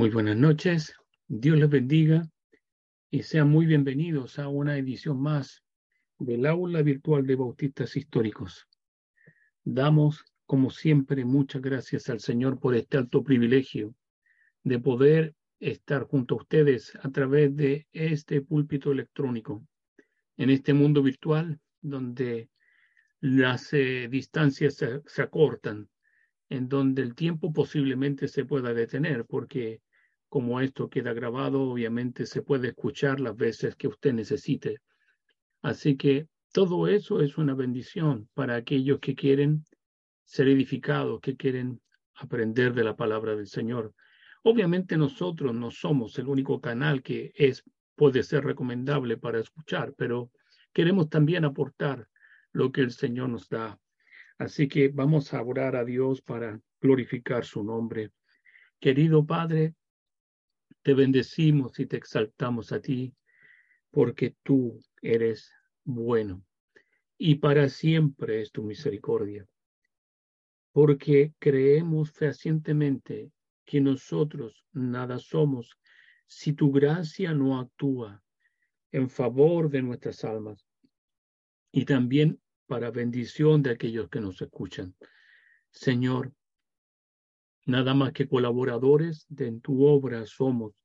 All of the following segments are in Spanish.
Muy buenas noches, Dios les bendiga y sean muy bienvenidos a una edición más del aula virtual de Bautistas Históricos. Damos, como siempre, muchas gracias al Señor por este alto privilegio de poder estar junto a ustedes a través de este púlpito electrónico, en este mundo virtual donde las eh, distancias se, se acortan, en donde el tiempo posiblemente se pueda detener, porque como esto queda grabado, obviamente se puede escuchar las veces que usted necesite. Así que todo eso es una bendición para aquellos que quieren ser edificados, que quieren aprender de la palabra del Señor. Obviamente nosotros no somos el único canal que es puede ser recomendable para escuchar, pero queremos también aportar lo que el Señor nos da. Así que vamos a orar a Dios para glorificar su nombre. Querido Padre, te bendecimos y te exaltamos a ti, porque tú eres bueno y para siempre es tu misericordia. Porque creemos fehacientemente que nosotros nada somos si tu gracia no actúa en favor de nuestras almas y también para bendición de aquellos que nos escuchan. Señor, Nada más que colaboradores de tu obra somos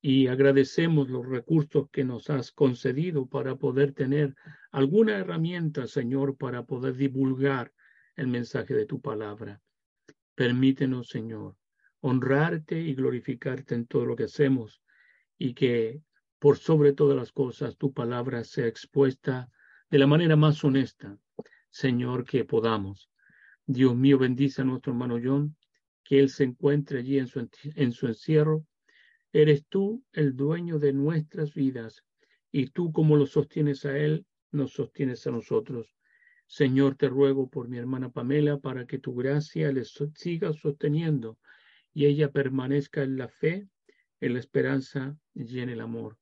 y agradecemos los recursos que nos has concedido para poder tener alguna herramienta, Señor, para poder divulgar el mensaje de tu palabra. Permítenos, Señor, honrarte y glorificarte en todo lo que hacemos y que por sobre todas las cosas tu palabra sea expuesta de la manera más honesta, Señor, que podamos. Dios mío, bendice a nuestro hermano John que Él se encuentre allí en su, en su encierro. Eres tú el dueño de nuestras vidas y tú como lo sostienes a Él, nos sostienes a nosotros. Señor, te ruego por mi hermana Pamela para que tu gracia le siga sosteniendo y ella permanezca en la fe, en la esperanza y en el amor.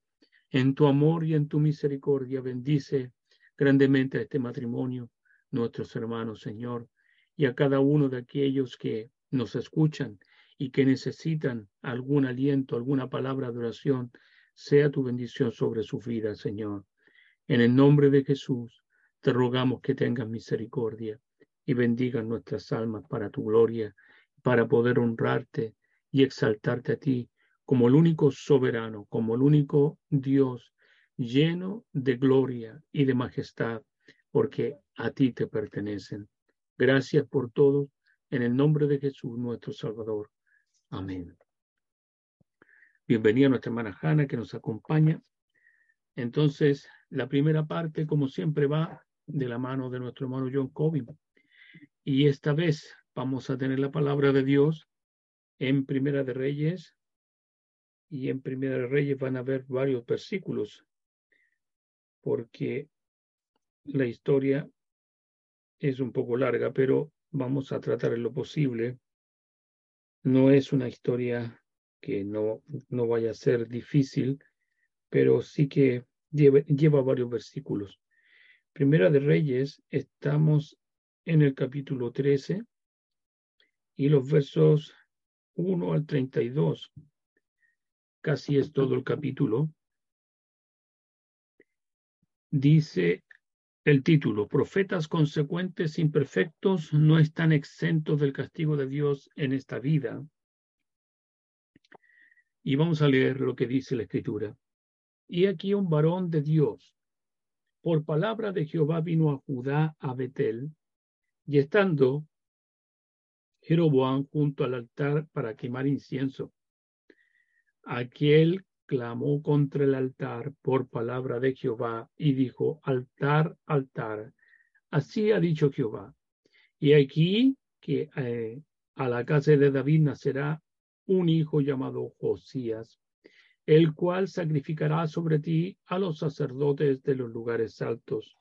En tu amor y en tu misericordia bendice grandemente a este matrimonio, nuestros hermanos, Señor, y a cada uno de aquellos que nos escuchan y que necesitan algún aliento, alguna palabra de oración, sea tu bendición sobre su vida, Señor. En el nombre de Jesús, te rogamos que tengas misericordia y bendiga nuestras almas para tu gloria, para poder honrarte y exaltarte a ti como el único soberano, como el único Dios lleno de gloria y de majestad, porque a ti te pertenecen. Gracias por todo en el nombre de Jesús, nuestro Salvador. Amén. Bienvenida a nuestra hermana Hanna que nos acompaña. Entonces, la primera parte, como siempre, va de la mano de nuestro hermano John Cobin. Y esta vez vamos a tener la palabra de Dios en Primera de Reyes. Y en Primera de Reyes van a haber varios versículos, porque la historia es un poco larga, pero vamos a tratar en lo posible. No es una historia que no, no vaya a ser difícil, pero sí que lleva, lleva varios versículos. Primera de Reyes, estamos en el capítulo 13 y los versos 1 al 32. Casi es todo el capítulo. Dice el título, Profetas consecuentes imperfectos no están exentos del castigo de Dios en esta vida. Y vamos a leer lo que dice la escritura. Y aquí un varón de Dios, por palabra de Jehová vino a Judá a Betel, y estando Jeroboam junto al altar para quemar incienso, aquel clamó contra el altar por palabra de Jehová y dijo, altar, altar. Así ha dicho Jehová. Y aquí que eh, a la casa de David nacerá un hijo llamado Josías, el cual sacrificará sobre ti a los sacerdotes de los lugares altos,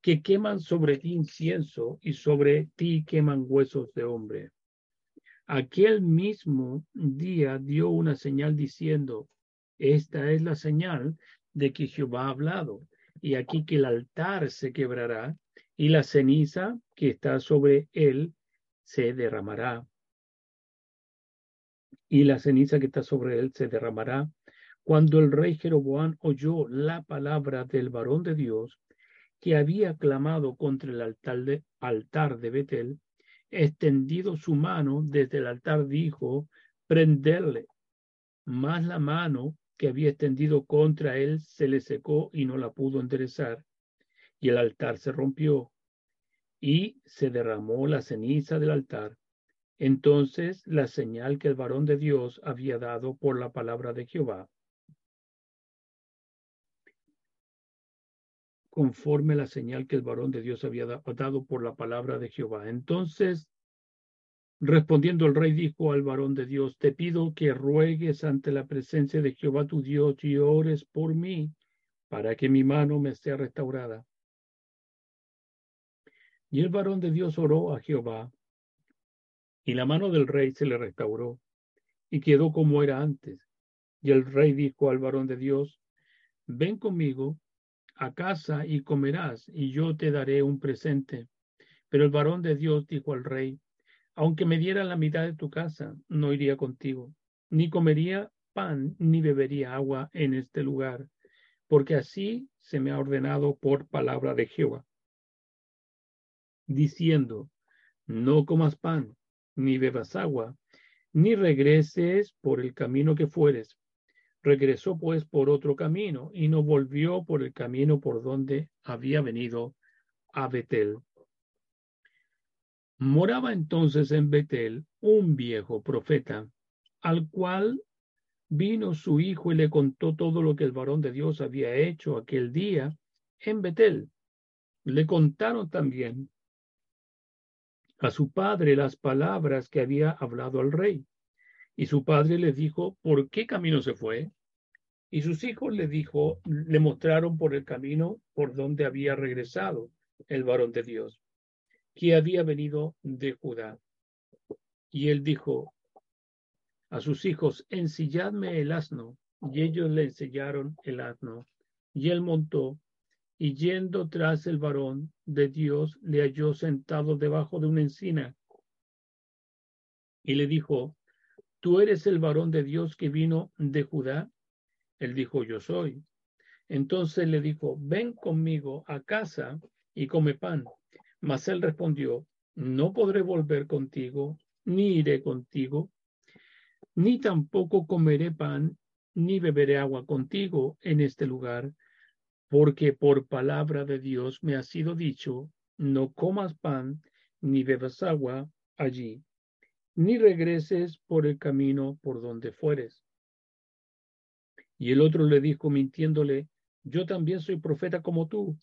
que queman sobre ti incienso y sobre ti queman huesos de hombre. Aquel mismo día dio una señal diciendo, esta es la señal de que Jehová ha hablado. Y aquí que el altar se quebrará y la ceniza que está sobre él se derramará. y la ceniza que está sobre él se derramará. Cuando el rey Jeroboam oyó la palabra del varón de Dios, que había clamado contra el altar de, altar de Betel, extendido su mano desde el altar, dijo, prenderle. Más la mano que había extendido contra él se le secó y no la pudo enderezar, y el altar se rompió, y se derramó la ceniza del altar. Entonces la señal que el varón de Dios había dado por la palabra de Jehová, conforme la señal que el varón de Dios había dado por la palabra de Jehová. Entonces, respondiendo el rey, dijo al varón de Dios, te pido que ruegues ante la presencia de Jehová tu Dios y ores por mí para que mi mano me sea restaurada. Y el varón de Dios oró a Jehová, y la mano del rey se le restauró, y quedó como era antes. Y el rey dijo al varón de Dios, ven conmigo a casa y comerás, y yo te daré un presente. Pero el varón de Dios dijo al rey, aunque me diera la mitad de tu casa, no iría contigo, ni comería pan, ni bebería agua en este lugar, porque así se me ha ordenado por palabra de Jehová, diciendo, no comas pan, ni bebas agua, ni regreses por el camino que fueres, Regresó pues por otro camino y no volvió por el camino por donde había venido a Betel. Moraba entonces en Betel un viejo profeta, al cual vino su hijo y le contó todo lo que el varón de Dios había hecho aquel día en Betel. Le contaron también a su padre las palabras que había hablado al rey. Y su padre le dijo, ¿por qué camino se fue? Y sus hijos le dijo, le mostraron por el camino por donde había regresado el varón de Dios, que había venido de Judá. Y él dijo a sus hijos, ensilladme el asno. Y ellos le enseñaron el asno. Y él montó, y yendo tras el varón de Dios, le halló sentado debajo de una encina. Y le dijo, ¿tú eres el varón de Dios que vino de Judá? Él dijo, yo soy. Entonces le dijo, ven conmigo a casa y come pan. Mas él respondió, no podré volver contigo, ni iré contigo, ni tampoco comeré pan, ni beberé agua contigo en este lugar, porque por palabra de Dios me ha sido dicho, no comas pan, ni bebas agua allí ni regreses por el camino por donde fueres. Y el otro le dijo mintiéndole, yo también soy profeta como tú.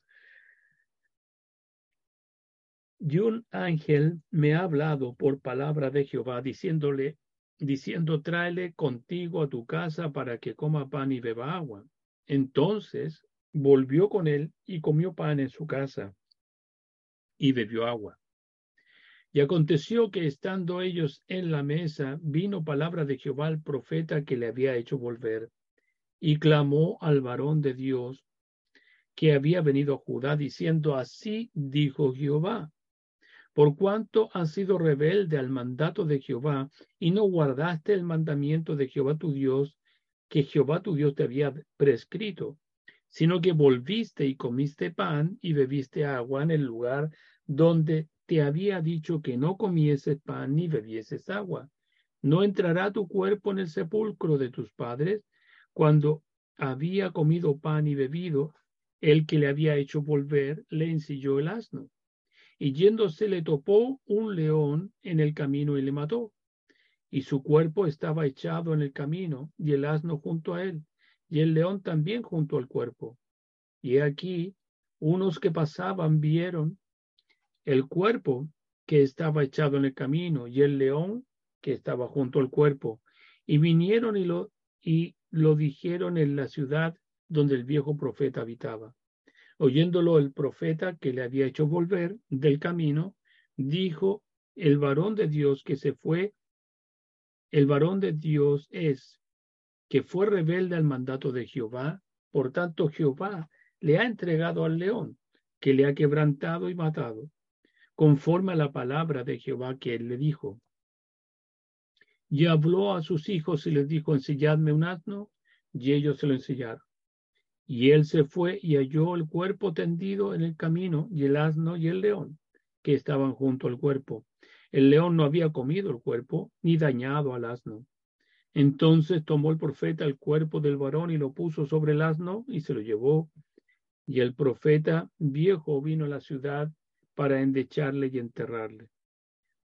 Y un ángel me ha hablado por palabra de Jehová, diciéndole, diciendo, tráele contigo a tu casa para que coma pan y beba agua. Entonces volvió con él y comió pan en su casa y bebió agua. Y aconteció que estando ellos en la mesa, vino palabra de Jehová al profeta que le había hecho volver, y clamó al varón de Dios que había venido a Judá, diciendo, así dijo Jehová, por cuanto has sido rebelde al mandato de Jehová, y no guardaste el mandamiento de Jehová tu Dios, que Jehová tu Dios te había prescrito, sino que volviste y comiste pan y bebiste agua en el lugar donde te había dicho que no comieses pan ni bebieses agua. No entrará tu cuerpo en el sepulcro de tus padres. Cuando había comido pan y bebido, el que le había hecho volver le ensilló el asno. Y yéndose le topó un león en el camino y le mató. Y su cuerpo estaba echado en el camino, y el asno junto a él, y el león también junto al cuerpo. Y aquí unos que pasaban vieron el cuerpo que estaba echado en el camino y el león que estaba junto al cuerpo. Y vinieron y lo, y lo dijeron en la ciudad donde el viejo profeta habitaba. Oyéndolo el profeta que le había hecho volver del camino, dijo, el varón de Dios que se fue, el varón de Dios es, que fue rebelde al mandato de Jehová, por tanto Jehová le ha entregado al león, que le ha quebrantado y matado conforme a la palabra de Jehová que él le dijo. Y habló a sus hijos y les dijo, ensilladme un asno, y ellos se lo ensillaron. Y él se fue y halló el cuerpo tendido en el camino, y el asno y el león, que estaban junto al cuerpo. El león no había comido el cuerpo, ni dañado al asno. Entonces tomó el profeta el cuerpo del varón y lo puso sobre el asno y se lo llevó. Y el profeta viejo vino a la ciudad para endecharle y enterrarle.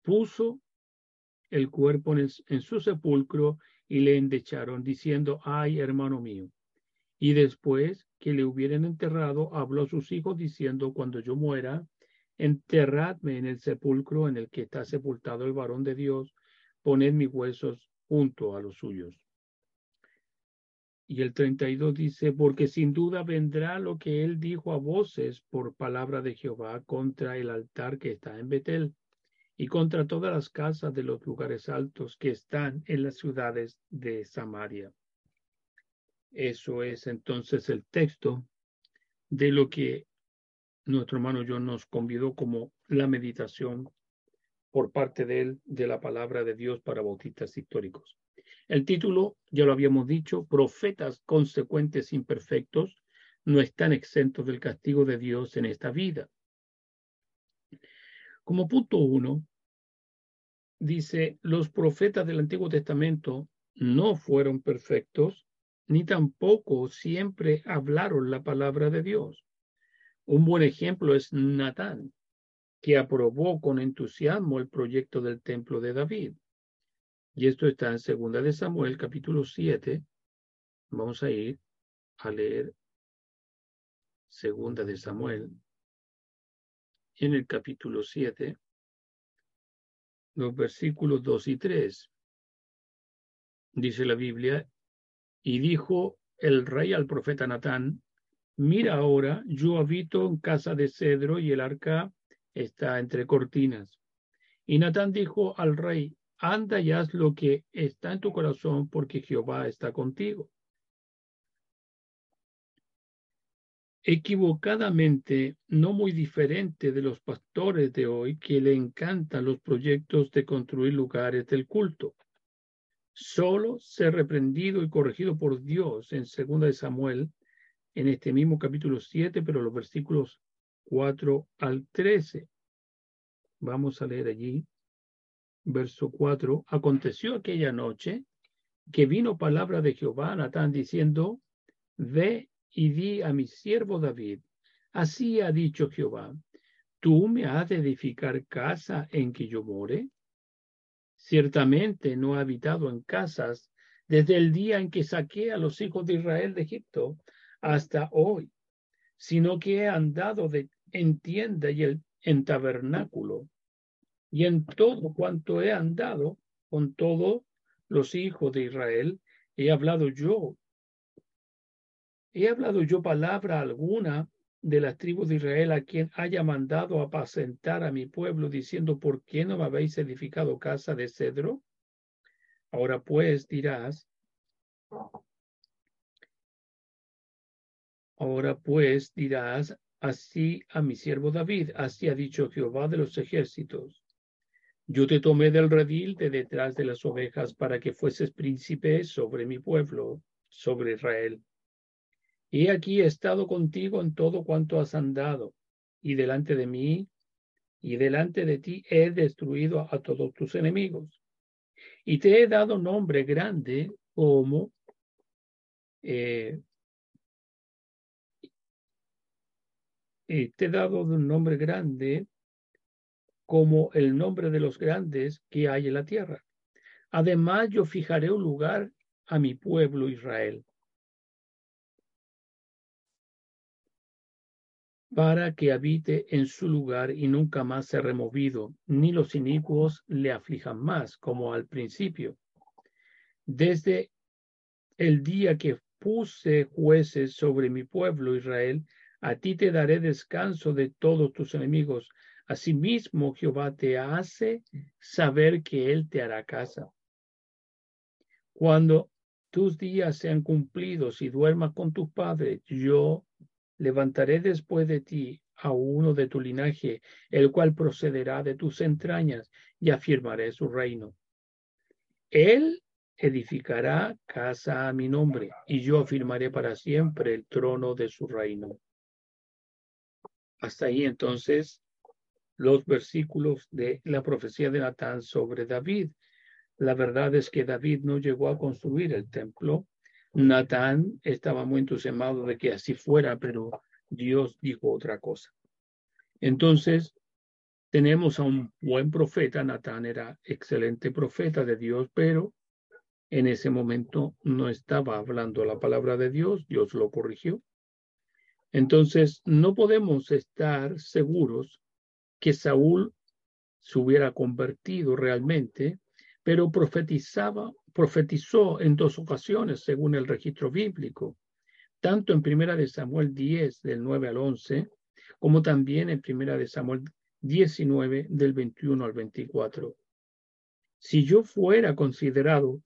Puso el cuerpo en, su sepulcro y le endecharon, diciendo, ay, hermano mío. Y después que le hubieran enterrado, habló a sus hijos, diciendo, cuando yo muera, enterradme en el sepulcro en el que está sepultado el varón de Dios, poned mis huesos junto a los suyos. Y el 32 dice, porque sin duda vendrá lo que él dijo a voces por palabra de Jehová contra el altar que está en Betel y contra todas las casas de los lugares altos que están en las ciudades de Samaria. Eso es entonces el texto de lo que nuestro hermano John nos convidó como la meditación por parte de él de la palabra de Dios para bautistas históricos. El título, ya lo habíamos dicho, Profetas consecuentes imperfectos no están exentos del castigo de Dios en esta vida. Como punto uno, dice, los profetas del Antiguo Testamento no fueron perfectos, ni tampoco siempre hablaron la palabra de Dios. Un buen ejemplo es Natán, que aprobó con entusiasmo el proyecto del templo de David. Y esto está en Segunda de Samuel, capítulo 7. Vamos a ir a leer Segunda de Samuel, en el capítulo 7, los versículos 2 y 3. Dice la Biblia, y dijo el rey al profeta Natán, mira ahora, yo habito en casa de cedro y el arca está entre cortinas. Y Natán dijo al rey, anda y haz lo que está en tu corazón, porque Jehová está contigo. equivocadamente no muy diferente de los pastores de hoy que le encantan los proyectos de construir lugares del culto. Solo ser reprendido y corregido por Dios en segunda de Samuel, en este mismo capítulo 7, pero los versículos 4 al 13. Vamos a leer allí, verso 4. Aconteció aquella noche que vino palabra de Jehová a Natán diciendo, Ve y di a mi siervo David, así ha dicho Jehová, ¿tú me has de edificar casa en que yo more? Ciertamente no he habitado en casas desde el día en que saqué a los hijos de Israel de Egipto hasta hoy, sino que he andado de, en tienda y el, en tabernáculo, y en todo cuanto he andado con todos los hijos de Israel, he hablado yo ¿He hablado yo palabra alguna de las tribus de Israel a quien haya mandado apacentar a mi pueblo, diciendo, ¿por qué no me habéis edificado casa de cedro? Ahora pues dirás, ahora pues dirás así a mi siervo David, así ha dicho Jehová de los ejércitos. Yo te tomé del redil de detrás de las ovejas para que fueses príncipe sobre mi pueblo, sobre Israel. Y aquí he estado contigo en todo cuanto has andado, y delante de mí y delante de ti he destruido a todos tus enemigos. Y te he dado nombre grande como eh, te he dado un nombre grande como el nombre de los grandes que hay en la tierra. Además, yo fijaré un lugar a mi pueblo Israel para que habite en su lugar y nunca más sea removido, ni los inicuos le aflijan más, como al principio. Desde el día que puse jueces sobre mi pueblo Israel, a ti te daré descanso de todos tus enemigos. Asimismo, Jehová te hace saber que Él te hará casa. Cuando tus días sean cumplidos y duermas con tus padres, yo levantaré después de ti a uno de tu linaje, el cual procederá de tus entrañas, y afirmaré su reino. Él edificará casa a mi nombre y yo afirmaré para siempre el trono de su reino. Hasta ahí entonces los versículos de la profecía de Natán sobre David. La verdad es que David no llegó a construir el templo. Natán estaba muy entusiasmado de que así fuera, pero Dios dijo otra cosa. Entonces, tenemos a un buen profeta. Natán era excelente profeta de Dios, pero en ese momento no estaba hablando la palabra de Dios, Dios lo corrigió. Entonces, no podemos estar seguros que Saúl se hubiera convertido realmente, pero profetizaba, profetizó en dos ocasiones, según el registro bíblico, tanto en Primera de Samuel 10, del 9 al 11, como también en Primera de Samuel 19, del 21 al 24. Si yo fuera considerado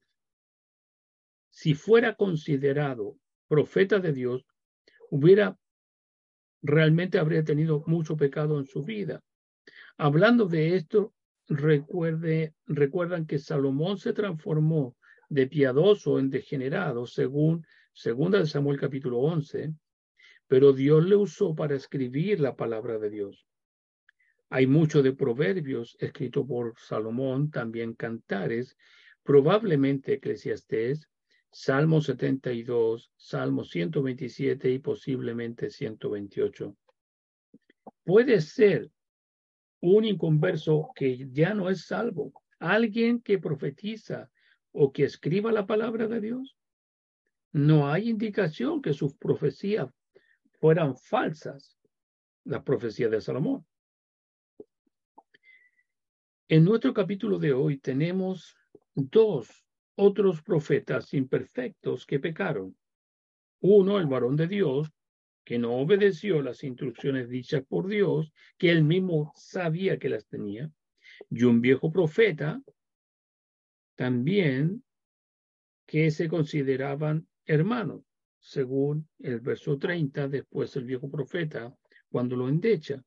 si fuera considerado profeta de Dios, hubiera realmente habría tenido mucho pecado en su vida. Hablando de esto, recuerde, recuerdan que Salomón se transformó de piadoso en degenerado, según segunda de Samuel capítulo 11, pero Dios le usó para escribir la palabra de Dios. Hay mucho de proverbios escrito por Salomón, también cantares, probablemente Eclesiastés, Salmo 72, Salmo 127 y posiblemente 128. Puede ser un inconverso que ya no es salvo, alguien que profetiza o que escriba la palabra de Dios. No hay indicación que sus profecías fueran falsas, la profecía de Salomón. En nuestro capítulo de hoy tenemos dos otros profetas imperfectos que pecaron. Uno, el varón de Dios, que no obedeció las instrucciones dichas por Dios, que él mismo sabía que las tenía, y un viejo profeta también que se consideraban hermanos, según el verso 30, después el viejo profeta, cuando lo endecha,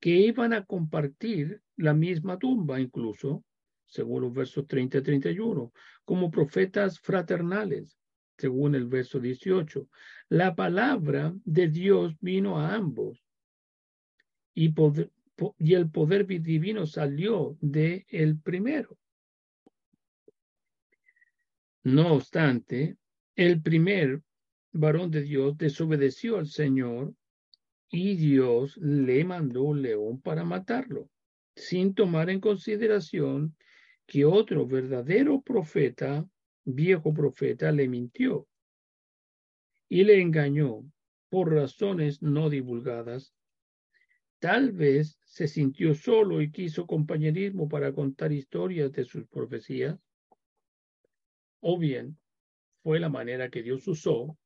que iban a compartir la misma tumba incluso, según los versos 30 y 31, como profetas fraternales, según el verso 18. La palabra de Dios vino a ambos y, y el poder divino salió de el primero. No obstante, el primer varón de Dios desobedeció al Señor y Dios le mandó un león para matarlo, sin tomar en consideración que otro verdadero profeta, viejo profeta, le mintió y le engañó por razones no divulgadas. Tal vez se sintió solo y quiso compañerismo para contar historias de sus profecías. O bien fue la manera que Dios usó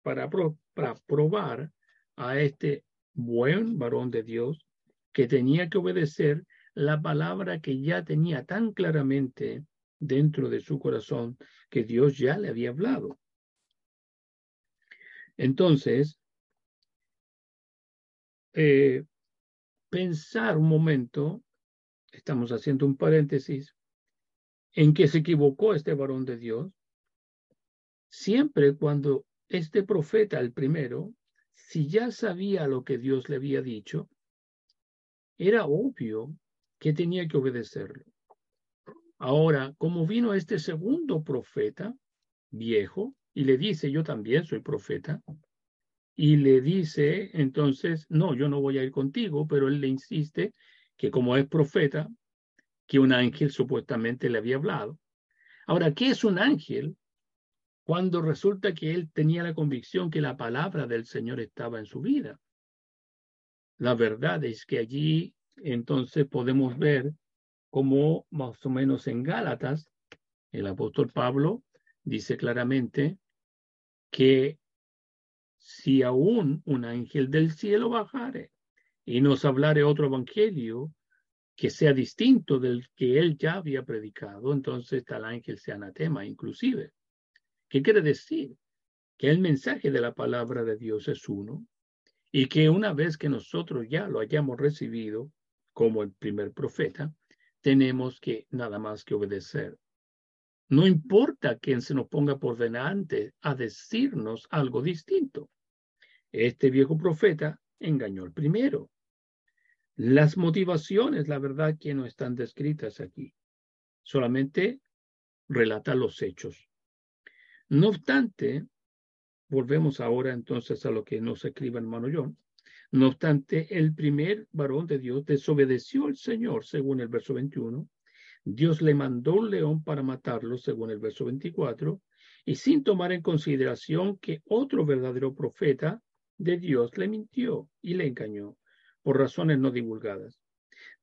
para, para probar a este buen varón de Dios que tenía que obedecer la palabra que ya tenía tan claramente dentro de su corazón que Dios ya le había hablado. Entonces, eh, pensar un momento, estamos haciendo un paréntesis, en que se equivocó este varón de Dios, siempre cuando este profeta, el primero, si ya sabía lo que Dios le había dicho, era obvio que tenía que obedecerlo. Ahora, como vino este segundo profeta, viejo, y le dice, yo también soy profeta, y le dice, entonces, no, yo no voy a ir contigo, pero él le insiste que como es profeta, que un ángel supuestamente le había hablado. Ahora, ¿qué es un ángel? Cuando resulta que él tenía la convicción que la palabra del Señor estaba en su vida. La verdad es que allí entonces podemos ver cómo más o menos en Gálatas, el apóstol Pablo dice claramente que si aún un ángel del cielo bajare y nos hablare otro evangelio que sea distinto del que él ya había predicado, entonces tal ángel sea anatema inclusive. ¿Qué quiere decir? Que el mensaje de la palabra de Dios es uno y que una vez que nosotros ya lo hayamos recibido, como el primer profeta, tenemos que nada más que obedecer. No importa quién se nos ponga por delante a decirnos algo distinto. Este viejo profeta engañó al primero. Las motivaciones, la verdad, que no están descritas aquí. Solamente relata los hechos. No obstante, volvemos ahora entonces a lo que nos escribe hermano John. No obstante, el primer varón de Dios desobedeció al Señor, según el verso 21. Dios le mandó un león para matarlo, según el verso 24, y sin tomar en consideración que otro verdadero profeta de Dios le mintió y le engañó, por razones no divulgadas.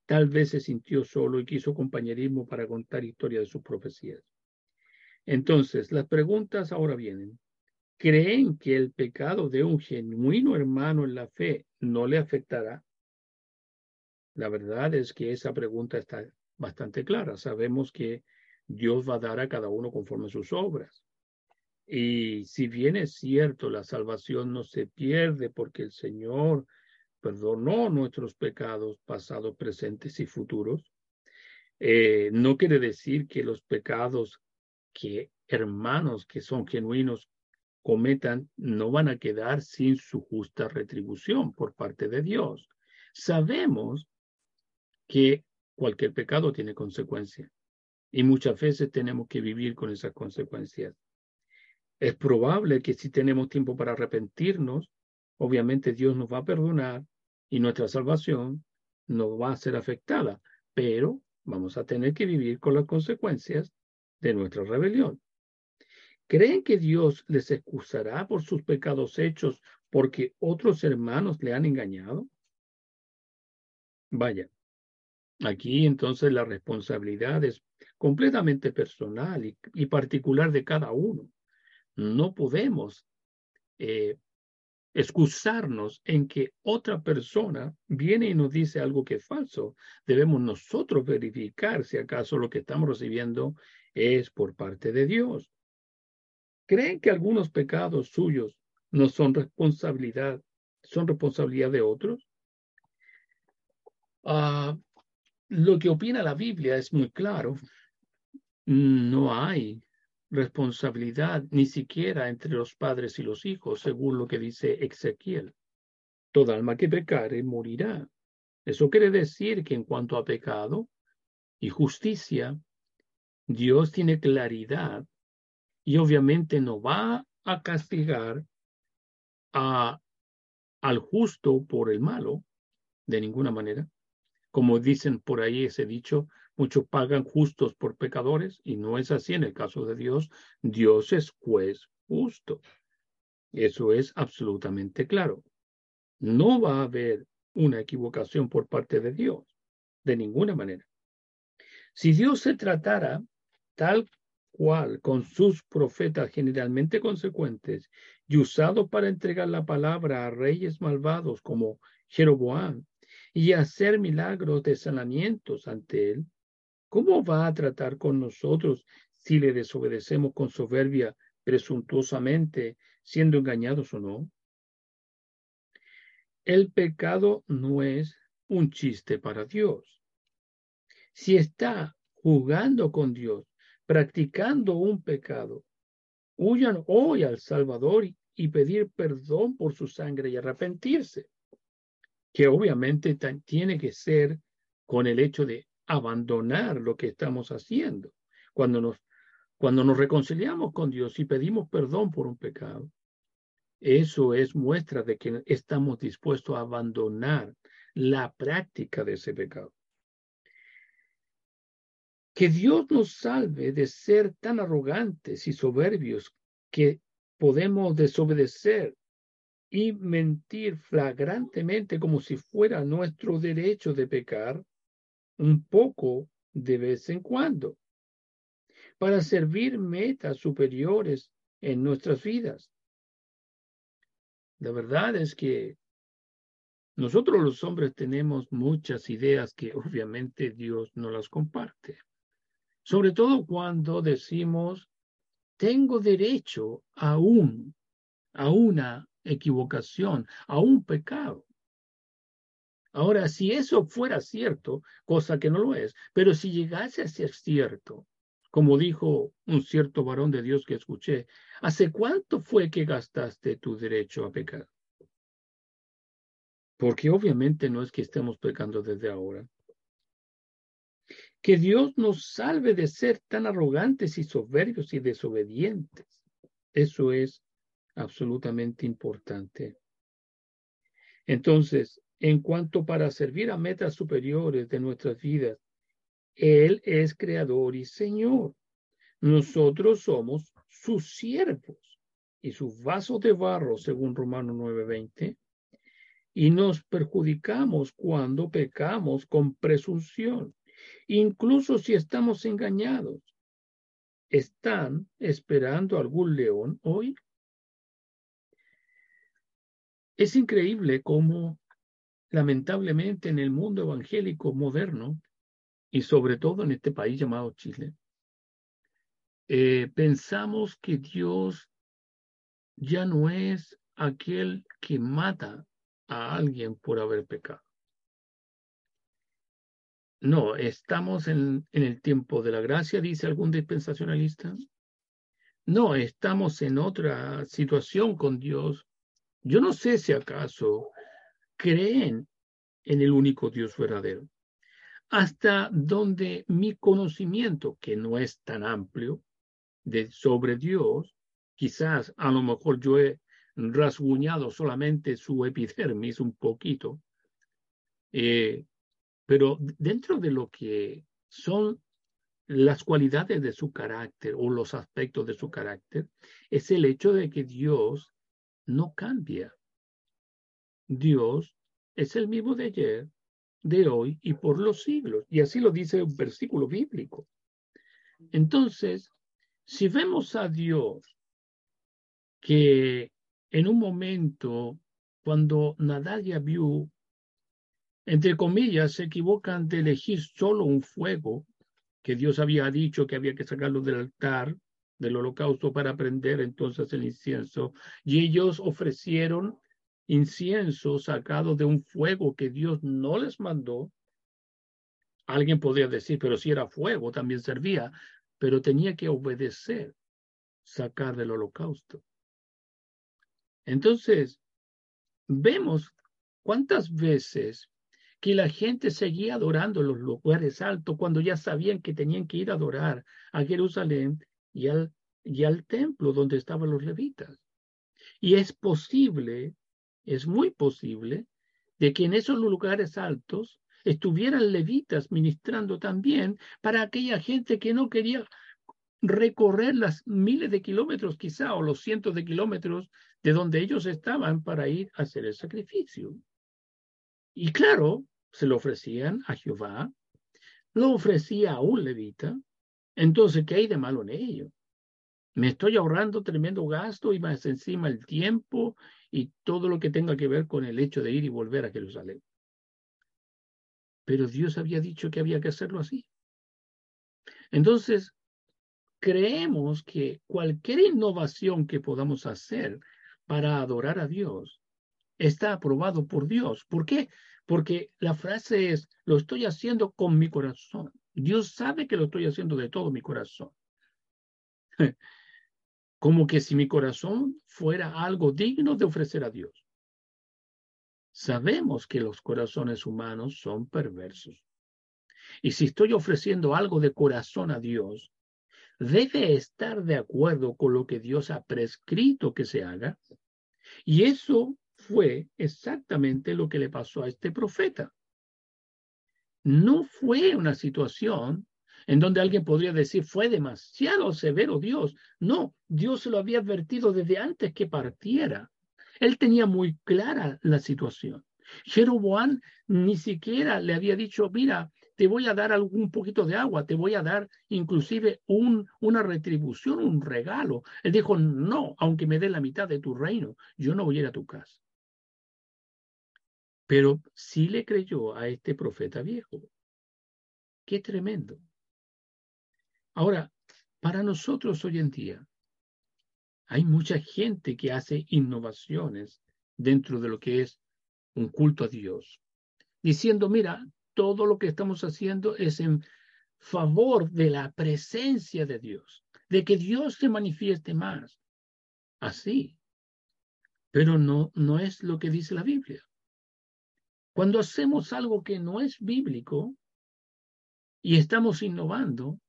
Tal vez se sintió solo y quiso compañerismo para contar historia de sus profecías. Entonces, las preguntas ahora vienen. ¿Creen que el pecado de un genuino hermano en la fe no le afectará? La verdad es que esa pregunta está bastante clara. Sabemos que Dios va a dar a cada uno conforme a sus obras. Y si bien es cierto, la salvación no se pierde porque el Señor perdonó nuestros pecados pasados, presentes y futuros, eh, no quiere decir que los pecados que hermanos que son genuinos cometan no van a quedar sin su justa retribución por parte de Dios. Sabemos que cualquier pecado tiene consecuencias y muchas veces tenemos que vivir con esas consecuencias. Es probable que si tenemos tiempo para arrepentirnos, obviamente Dios nos va a perdonar y nuestra salvación no va a ser afectada, pero vamos a tener que vivir con las consecuencias de nuestra rebelión. ¿Creen que Dios les excusará por sus pecados hechos porque otros hermanos le han engañado? Vaya, aquí entonces la responsabilidad es completamente personal y, particular de cada uno. No podemos eh, excusarnos en que otra persona viene y nos dice algo que es falso. Debemos nosotros verificar si acaso lo que estamos recibiendo es por parte de Dios. ¿Creen que algunos pecados suyos no son responsabilidad, son responsabilidad de otros? Ah, lo que opina la Biblia es muy claro. No hay responsabilidad ni siquiera entre los padres y los hijos, según lo que dice Ezequiel. Toda alma que pecare morirá. Eso quiere decir que en cuanto a pecado y justicia, Dios tiene claridad y obviamente no va a castigar a, al justo por el malo de ninguna manera. Como dicen por ahí ese dicho, muchos pagan justos por pecadores y no es así en el caso de Dios. Dios es juez justo. Eso es absolutamente claro. No va a haber una equivocación por parte de Dios, de ninguna manera. Si Dios se tratara tal cual con sus profetas generalmente consecuentes y usado para entregar la palabra a reyes malvados como Jeroboam y hacer milagros de sanamientos ante él, ¿cómo va a tratar con nosotros si le desobedecemos con soberbia presuntuosamente, siendo engañados o no? El pecado no es un chiste para Dios. Si está jugando con Dios practicando un pecado, huyan hoy al Salvador y, pedir perdón por su sangre y arrepentirse, que obviamente tiene que ser con el hecho de abandonar lo que estamos haciendo. Cuando nos, cuando nos reconciliamos con Dios y pedimos perdón por un pecado, eso es muestra de que estamos dispuestos a abandonar la práctica de ese pecado. Que Dios nos salve de ser tan arrogantes y soberbios que podemos desobedecer y mentir flagrantemente como si fuera nuestro derecho de pecar un poco de vez en cuando para servir metas superiores en nuestras vidas. La verdad es que nosotros los hombres tenemos muchas ideas que obviamente Dios no las comparte. Sobre todo cuando decimos, tengo derecho a a una equivocación, a un pecado. Ahora, si eso fuera cierto, cosa que no lo es, pero si llegase a ser cierto, Como dijo un cierto varón de Dios que escuché, ¿hace cuánto fue que gastaste tu derecho a pecar? Porque obviamente no es que estemos pecando desde ahora. Que Dios nos salve de ser tan arrogantes y soberbios y desobedientes. Eso es absolutamente importante. Entonces, en cuanto para servir a metas superiores de nuestras vidas, Él es creador y Señor. Nosotros somos sus siervos y sus vasos de barro, según Romanos 9:20, y nos perjudicamos cuando pecamos con presunción, incluso si estamos engañados. ¿Están esperando algún león hoy? Es increíble cómo, lamentablemente, en el mundo evangélico moderno, y sobre todo en este país llamado Chile, eh, pensamos que Dios ya no es aquel que mata a alguien por haber pecado. No, estamos en, en, el tiempo de la gracia, dice algún dispensacionalista. No, estamos en otra situación con Dios yo no sé si acaso creen en el único Dios verdadero. Hasta donde mi conocimiento, que no es tan amplio, de sobre Dios, quizás a lo mejor yo he rasguñado solamente su epidermis un poquito, eh, pero dentro de lo que son las cualidades de su carácter o los aspectos de su carácter, es el hecho de que Dios no cambia. Dios es el mismo de ayer, de hoy y por los siglos. Y así lo dice un versículo bíblico. Entonces, si vemos a Dios que en un momento, cuando Nadal y Abiú, entre comillas, se equivocan de elegir solo un fuego, que Dios había dicho que había que sacarlo del altar, del holocausto para prender entonces el incienso. Y ellos ofrecieron incienso sacado de un fuego que Dios no les mandó. Alguien podría decir, pero si era fuego también servía, pero tenía que obedecer, sacar del holocausto. Entonces, vemos cuántas veces que la gente seguía adorando los lugares altos cuando ya sabían que tenían que ir a adorar a Jerusalén y al, y al templo donde estaban los levitas. Y es posible, es muy posible, de que en esos lugares altos estuvieran levitas ministrando también para aquella gente que no quería recorrer las miles de kilómetros quizá o los cientos de kilómetros de donde ellos estaban para ir a hacer el sacrificio. Y claro, se lo ofrecían a Jehová, lo ofrecía a un levita, entonces, ¿qué hay de malo en ello? Me estoy ahorrando tremendo gasto y más encima el tiempo y todo lo que tenga que ver con el hecho de ir y volver a Jerusalén. Pero Dios había dicho que había que hacerlo así. Entonces, creemos que cualquier innovación que podamos hacer para adorar a Dios está aprobado por Dios. ¿Por qué? Porque la frase es, lo estoy haciendo con mi corazón. Dios sabe que lo estoy haciendo de todo mi corazón. Como que si mi corazón fuera algo digno de ofrecer a Dios. Sabemos que los corazones humanos son perversos. Y si estoy ofreciendo algo de corazón a Dios, debe estar de acuerdo con lo que Dios ha prescrito que se haga. Y eso fue exactamente lo que le pasó a este profeta no fue una situación en donde alguien podría decir fue demasiado severo Dios. No, Dios se lo había advertido desde antes que partiera. Él tenía muy clara la situación. Jeroboam ni siquiera le había dicho, mira, te voy a dar algún poquito de agua, te voy a dar inclusive un, una retribución, un regalo. Él dijo, no, aunque me dé la mitad de tu reino, yo no voy a ir a tu casa. Pero sí le creyó a este profeta viejo. Qué tremendo. Ahora, para nosotros hoy en día, hay mucha gente que hace innovaciones dentro de lo que es un culto a Dios, diciendo, mira, todo lo que estamos haciendo es en favor de la presencia de Dios, de que Dios se manifieste más. Así. Pero no, no es lo que dice la Biblia. Cuando hacemos algo que no es bíblico y estamos innovando,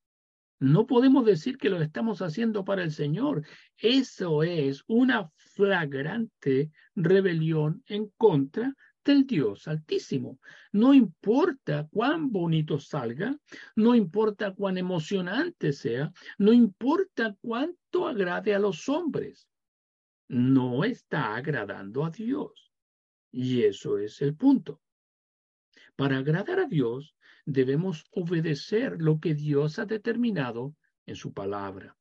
no podemos decir que lo estamos haciendo para el Señor. Eso es una flagrante rebelión en contra del Dios Altísimo. No importa cuán bonito salga, no importa cuán emocionante sea, no importa cuánto agrade a los hombres, no está agradando a Dios. Y eso es el punto. Para agradar a Dios, debemos obedecer lo que Dios ha determinado en su palabra.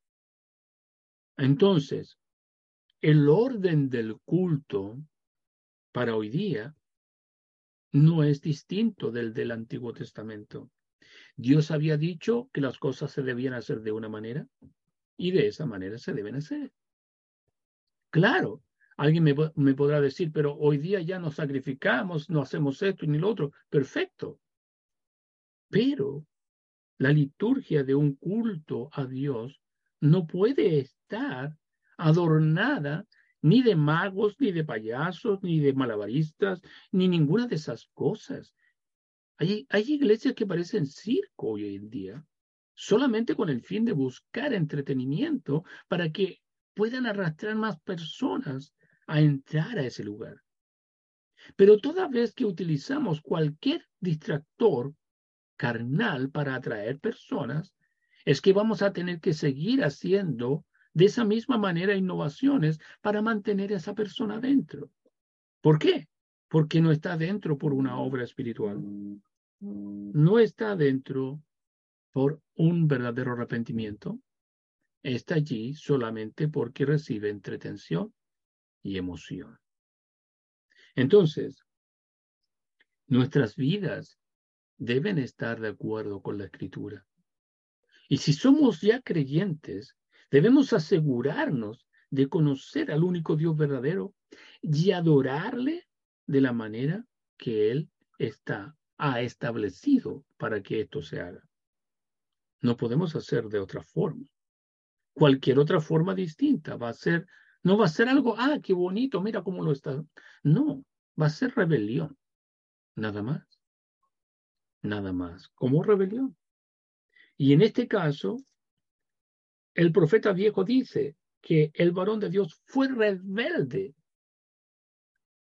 Entonces, el orden del culto para hoy día no es distinto del del Antiguo Testamento. Dios había dicho que las cosas se debían hacer de una manera y de esa manera se deben hacer. Claro, alguien me, podrá decir, pero hoy día ya nos sacrificamos, no hacemos esto ni lo otro. Perfecto. Pero la liturgia de un culto a Dios no puede estar adornada ni de magos, ni de payasos, ni de malabaristas, ni ninguna de esas cosas. Hay iglesias que parecen circo hoy en día, solamente con el fin de buscar entretenimiento para que puedan arrastrar más personas a entrar a ese lugar. Pero toda vez que utilizamos cualquier distractor carnal para atraer personas, es que vamos a tener que seguir haciendo de esa misma manera innovaciones para mantener a esa persona dentro. ¿Por qué? Porque no está dentro por una obra espiritual. No está dentro por un verdadero arrepentimiento. Está allí solamente porque recibe entretención y emoción. Entonces, nuestras vidas deben estar de acuerdo con la escritura. Y si somos ya creyentes, Debemos asegurarnos de conocer al único Dios verdadero y adorarle de la manera que Él está, ha establecido para que esto se haga. No podemos hacer de otra forma. Cualquier otra forma distinta va a ser, no va a ser algo, ah, qué bonito, mira cómo lo está. No, va a ser rebelión. Nada más. Nada más. Como rebelión. Y en este caso, el profeta viejo dice que el varón de Dios fue rebelde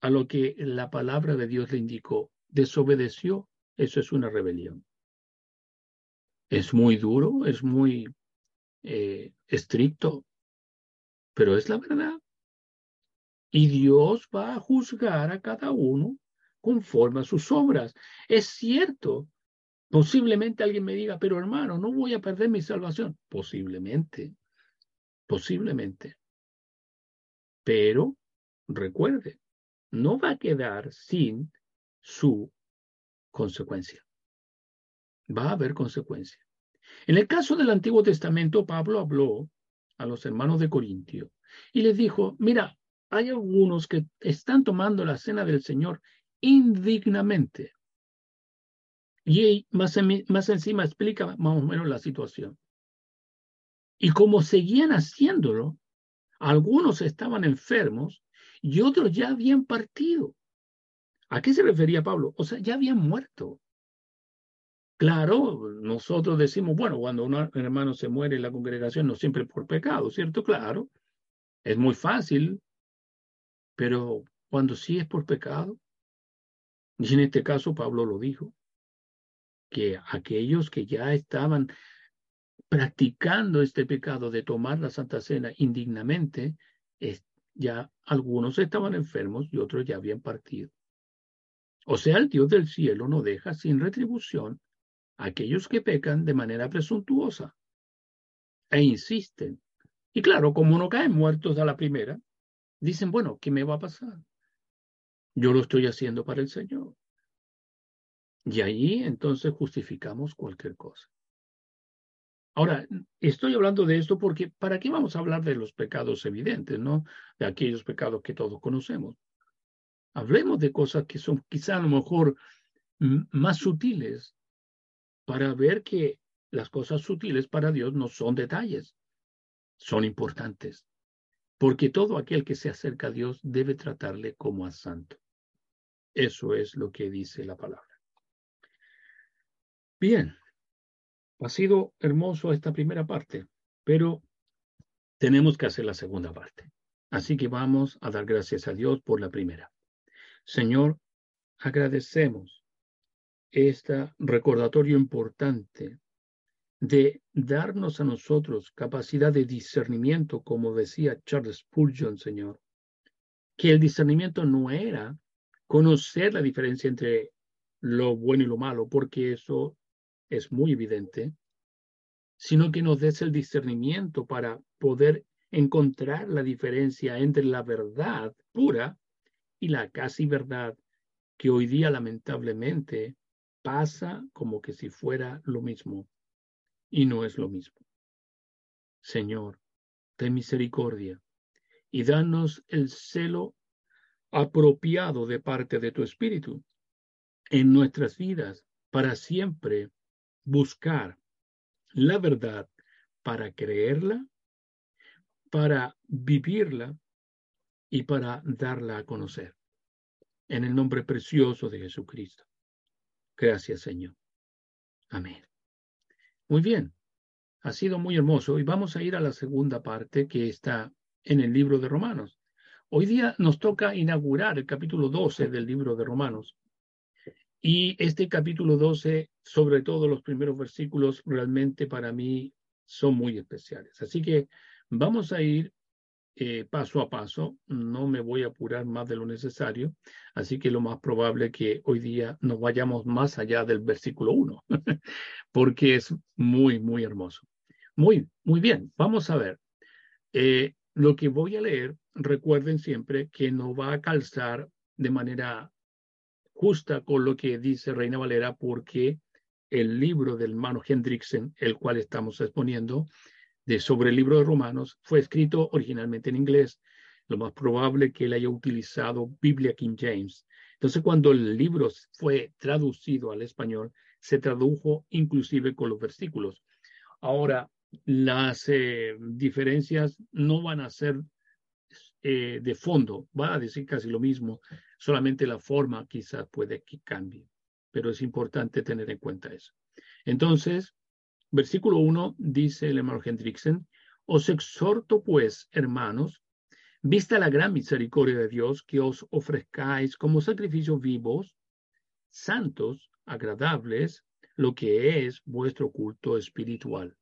a lo que la palabra de Dios le indicó. Desobedeció, eso es una rebelión. Es muy duro, es muy eh, estricto, pero es la verdad. Y Dios va a juzgar a cada uno conforme a sus obras. Es cierto Posiblemente alguien me diga, pero hermano, no voy a perder mi salvación. Posiblemente, posiblemente. Pero recuerde, no va a quedar sin su consecuencia. Va a haber consecuencia. En el caso del Antiguo Testamento, Pablo habló a los hermanos de Corintio y les dijo, mira, hay algunos que están tomando la cena del Señor indignamente. Y más, más encima explica más o menos la situación. Y como seguían haciéndolo, algunos estaban enfermos y otros ya habían partido. ¿A qué se refería Pablo? O sea, ya habían muerto. Claro, nosotros decimos, bueno, cuando un hermano se muere en la congregación, no siempre por pecado, ¿cierto? Claro, es muy fácil, pero cuando sí es por pecado, y en este caso Pablo lo dijo, que aquellos que ya estaban practicando este pecado de tomar la Santa Cena indignamente, ya algunos estaban enfermos y otros ya habían partido. O sea, el Dios del cielo no deja sin retribución aquellos que pecan de manera presuntuosa e insisten. Y claro, como no caen muertos a la primera, dicen, bueno, ¿qué me va a pasar? Yo lo estoy haciendo para el Señor. Y ahí entonces justificamos cualquier cosa. Ahora, estoy hablando de esto porque ¿para qué vamos a hablar de los pecados evidentes, no? De aquellos pecados que todos conocemos. Hablemos de cosas que son quizá a lo mejor más sutiles para ver que las cosas sutiles para Dios no son detalles, son importantes, porque todo aquel que se acerca a Dios debe tratarle como a santo. Eso es lo que dice la palabra. Bien, ha sido hermoso esta primera parte, pero tenemos que hacer la segunda parte. Así que vamos a dar gracias a Dios por la primera. Señor, agradecemos este recordatorio importante de darnos a nosotros capacidad de discernimiento, como decía Charles Spurgeon, Señor, que el discernimiento no era conocer la diferencia entre lo bueno y lo malo, porque eso es muy evidente, sino que nos des el discernimiento para poder encontrar la diferencia entre la verdad pura y la casi verdad que hoy día lamentablemente pasa como que si fuera lo mismo y no es lo mismo. Señor, ten misericordia y danos el celo apropiado de parte de tu Espíritu en nuestras vidas para siempre buscar la verdad, para creerla, para vivirla y para darla a conocer. En el nombre precioso de Jesucristo. Gracias, Señor. Amén. Muy bien. Ha sido muy hermoso y vamos a ir a la segunda parte que está en el libro de Romanos. Hoy día nos toca inaugurar el capítulo 12 del libro de Romanos. Y este capítulo 12, sobre todo los primeros versículos, realmente para mí son muy especiales. Así que vamos a ir eh, paso a paso, no me voy a apurar más de lo necesario, así que lo más probable que hoy día nos vayamos más allá del versículo 1, porque es muy, muy hermoso. Muy, muy bien, vamos a ver. Eh, lo que voy a leer, recuerden siempre que no va a calzar de manera justa con lo que dice Reina Valera, porque el libro del hermano Hendrickson, el cual estamos exponiendo, de sobre el libro de Romanos fue escrito originalmente en inglés. Lo más probable que él haya utilizado Biblia King James. Entonces, cuando el libro fue traducido al español, se tradujo inclusive con los versículos. Ahora, las eh, diferencias no van a ser eh, de fondo, va a decir casi lo mismo, solamente la forma quizás puede que cambie, pero es importante tener en cuenta eso. Entonces, Versículo 1 dice el hermano Hendrickson, os exhorto pues, hermanos, vista la gran misericordia de Dios, que os ofrezcáis como sacrificios vivos, santos, agradables, lo que es vuestro culto espiritual.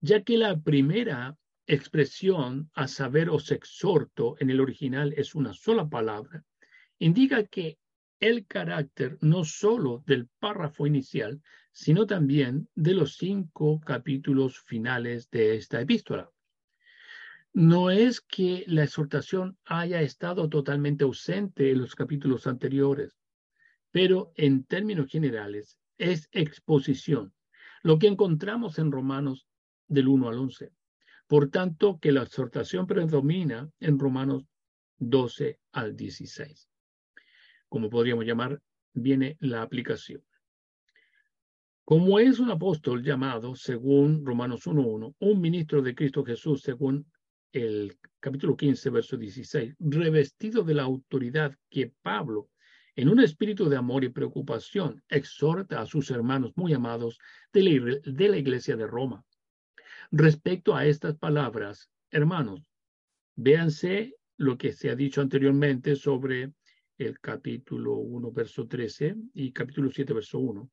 Ya que la primera expresión, a saber, os exhorto, en el original es una sola palabra, indica que el carácter no solo del párrafo inicial, sino también de los cinco capítulos finales de esta epístola. No es que la exhortación haya estado totalmente ausente en los capítulos anteriores, pero en términos generales es exposición, lo que encontramos en Romanos del 1 al 11. Por tanto, que la exhortación predomina en Romanos 12 al 16 como podríamos llamar, viene la aplicación. Como es un apóstol llamado, según Romanos 1.1, un ministro de Cristo Jesús, según el capítulo 15, verso 16, revestido de la autoridad que Pablo, en un espíritu de amor y preocupación, exhorta a sus hermanos muy amados de la, de la iglesia de Roma. Respecto a estas palabras, hermanos, véanse lo que se ha dicho anteriormente sobre el capítulo 1, verso 13 y capítulo 7, verso 1.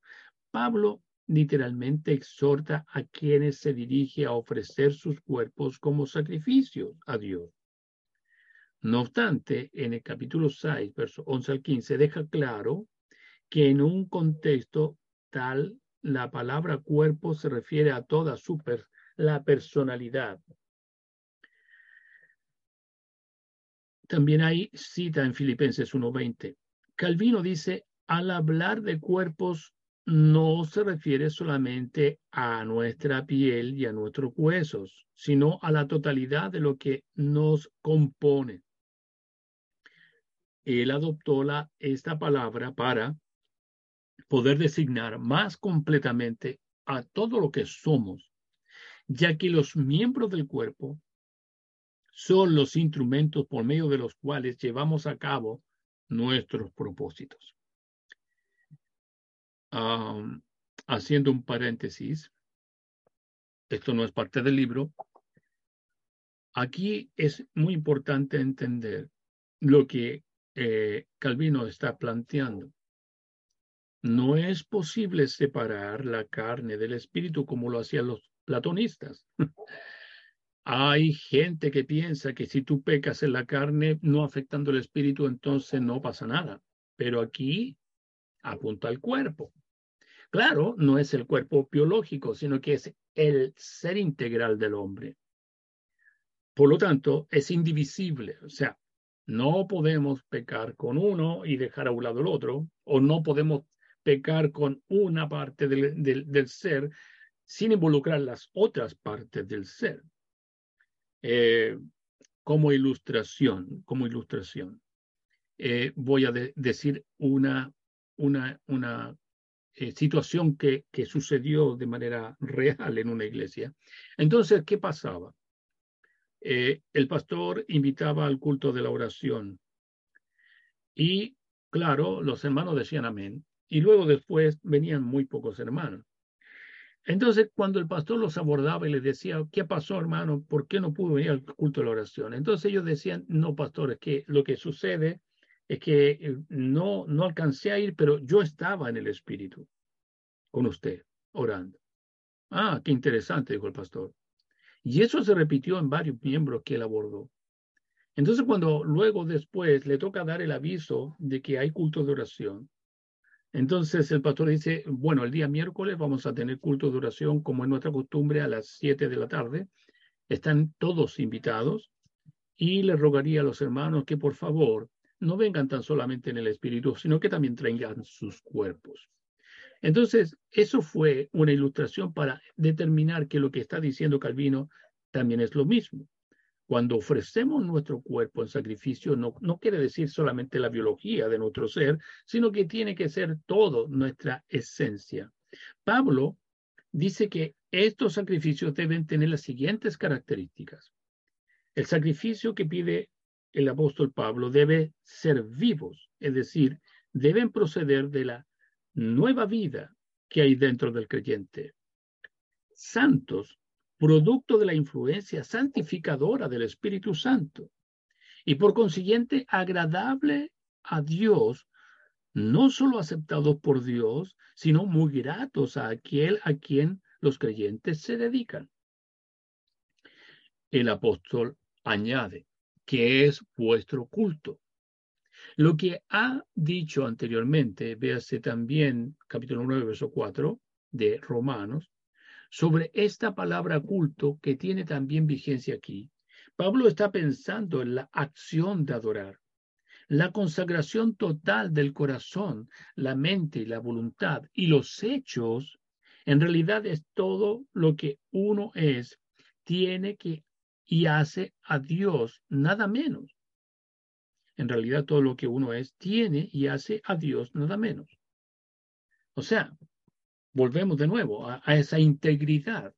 Pablo literalmente exhorta a quienes se dirige a ofrecer sus cuerpos como sacrificios a Dios. No obstante, en el capítulo 6, verso 11 al 15, deja claro que en un contexto tal, la palabra cuerpo se refiere a toda su la personalidad, También hay cita en Filipenses 1.20. Calvino dice, al hablar de cuerpos no se refiere solamente a nuestra piel y a nuestros huesos, sino a la totalidad de lo que nos compone. Él adoptó la, esta palabra para poder designar más completamente a todo lo que somos, ya que los miembros del cuerpo son los instrumentos por medio de los cuales llevamos a cabo nuestros propósitos. Haciendo un paréntesis, esto no es parte del libro, aquí es muy importante entender lo que eh, Calvino está planteando. No es posible separar la carne del espíritu como lo hacían los platonistas. Hay gente que piensa que si tú pecas en la carne, no afectando el espíritu, entonces no pasa nada. Pero aquí apunta al cuerpo. Claro, no es el cuerpo biológico, sino que es el ser integral del hombre. Por lo tanto, es indivisible. O sea, no podemos pecar con uno y dejar a un lado el otro, o no podemos pecar con una parte del, ser sin involucrar las otras partes del ser. Eh, como ilustración, como ilustración, eh, voy a decir una, una, una eh, situación que, que sucedió de manera real en una iglesia. Entonces, ¿qué pasaba? el pastor invitaba al culto de la oración y, claro, los hermanos decían amén. Y luego después venían muy pocos hermanos. Entonces, cuando el pastor los abordaba y les decía, ¿qué pasó, hermano? ¿Por qué no pudo venir al culto de la oración? Entonces ellos decían, no, pastor, es que lo que sucede es que eh, no, no alcancé a ir, pero yo estaba en el Espíritu con usted, orando. Ah, qué interesante, dijo el pastor. Y eso se repitió en varios miembros que él abordó. Entonces, cuando luego después le toca dar el aviso de que hay culto de oración, entonces el pastor dice, bueno, el día miércoles vamos a tener culto de oración como es nuestra costumbre a las 7 de la tarde. Están todos invitados y le rogaría a los hermanos que por favor no vengan tan solamente en el espíritu, sino que también traigan sus cuerpos. Entonces, eso fue una ilustración para determinar que lo que está diciendo Calvino también es lo mismo. Cuando ofrecemos nuestro cuerpo en sacrificio, no, no quiere decir solamente la biología de nuestro ser, sino que tiene que ser todo nuestra esencia. Pablo dice que estos sacrificios deben tener las siguientes características. El sacrificio que pide el apóstol Pablo debe ser vivos, es decir, deben proceder de la nueva vida que hay dentro del creyente. Santos, producto de la influencia santificadora del Espíritu Santo y por consiguiente agradable a Dios, no solo aceptados por Dios, sino muy gratos a aquel a quien los creyentes se dedican. El apóstol añade que es vuestro culto. Lo que ha dicho anteriormente, véase también capítulo 9, verso 4 de Romanos, sobre esta palabra culto que tiene también vigencia aquí. Pablo está pensando en la acción de adorar, la consagración total del corazón, la mente, la voluntad y los hechos. En realidad es todo lo que uno es, tiene que y hace a Dios, nada menos. En realidad todo lo que uno es, tiene y hace a Dios, nada menos. O sea, volvemos de nuevo a, esa integridad.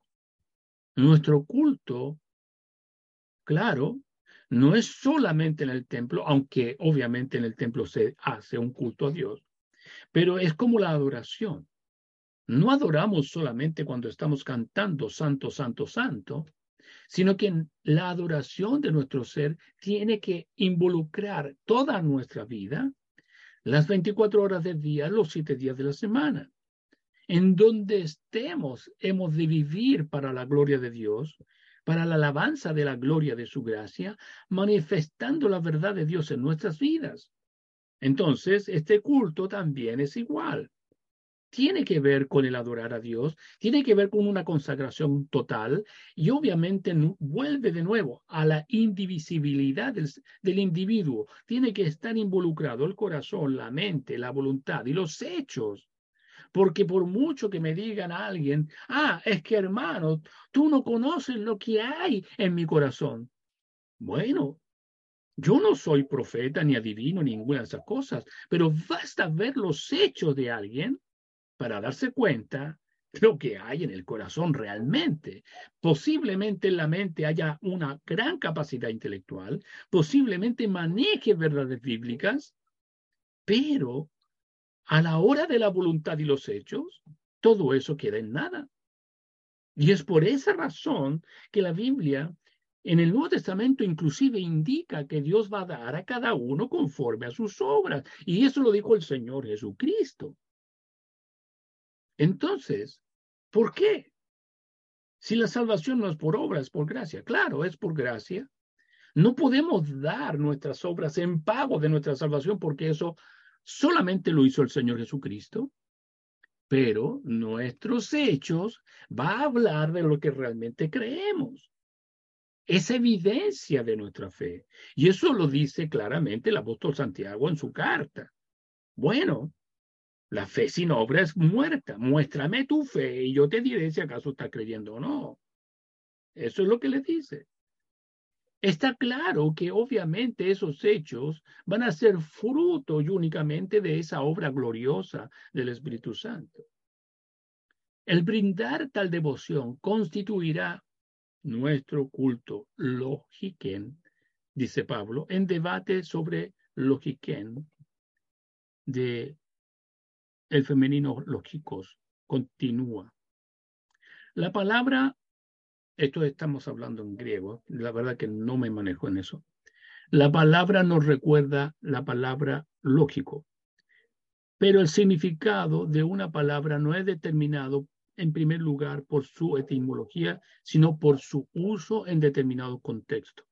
Nuestro culto, claro, no es solamente en el templo, aunque obviamente en el templo se hace un culto a Dios, pero es como la adoración. No adoramos solamente cuando estamos cantando Santo, Santo, Santo, sino que la adoración de nuestro ser tiene que involucrar toda nuestra vida, las 24 horas del día, los siete días de la semana en donde estemos, hemos de vivir para la gloria de Dios, para la alabanza de la gloria de su gracia, manifestando la verdad de Dios en nuestras vidas. Entonces, este culto también es igual. Tiene que ver con el adorar a Dios, tiene que ver con una consagración total y obviamente vuelve de nuevo a la indivisibilidad del, individuo. Tiene que estar involucrado el corazón, la mente, la voluntad y los hechos porque por mucho que me digan a alguien, ah, es que hermano, tú no conoces lo que hay en mi corazón. Bueno, yo no soy profeta ni adivino ninguna de esas cosas, pero basta ver los hechos de alguien para darse cuenta lo que hay en el corazón realmente. Posiblemente en la mente haya una gran capacidad intelectual, posiblemente maneje verdades bíblicas, pero a la hora de la voluntad y los hechos, todo eso queda en nada. Y es por esa razón que la Biblia en el Nuevo Testamento inclusive indica que Dios va a dar a cada uno conforme a sus obras. Y eso lo dijo el Señor Jesucristo. Entonces, ¿por qué? Si la salvación no es por obras, es por gracia. Claro, es por gracia. No podemos dar nuestras obras en pago de nuestra salvación porque eso solamente lo hizo el Señor Jesucristo. Pero nuestros hechos va a hablar de lo que realmente creemos es evidencia de nuestra fe. Y eso lo dice claramente el apóstol Santiago en su carta. Bueno, la fe sin obra es muerta. Muéstrame tu fe y yo te diré si acaso estás creyendo o no. Eso es lo que le dice. Está claro que obviamente esos hechos van a ser fruto y únicamente de esa obra gloriosa del Espíritu Santo. El brindar tal devoción constituirá nuestro culto logiquen, dice Pablo, en debate sobre logiquen de el femenino lógicos, continúa. La palabra, esto estamos hablando en griego, la verdad que no me manejo en eso. La palabra nos recuerda la palabra lógico, pero el significado de una palabra no es determinado en primer lugar por su etimología, sino por su uso en determinado contexto.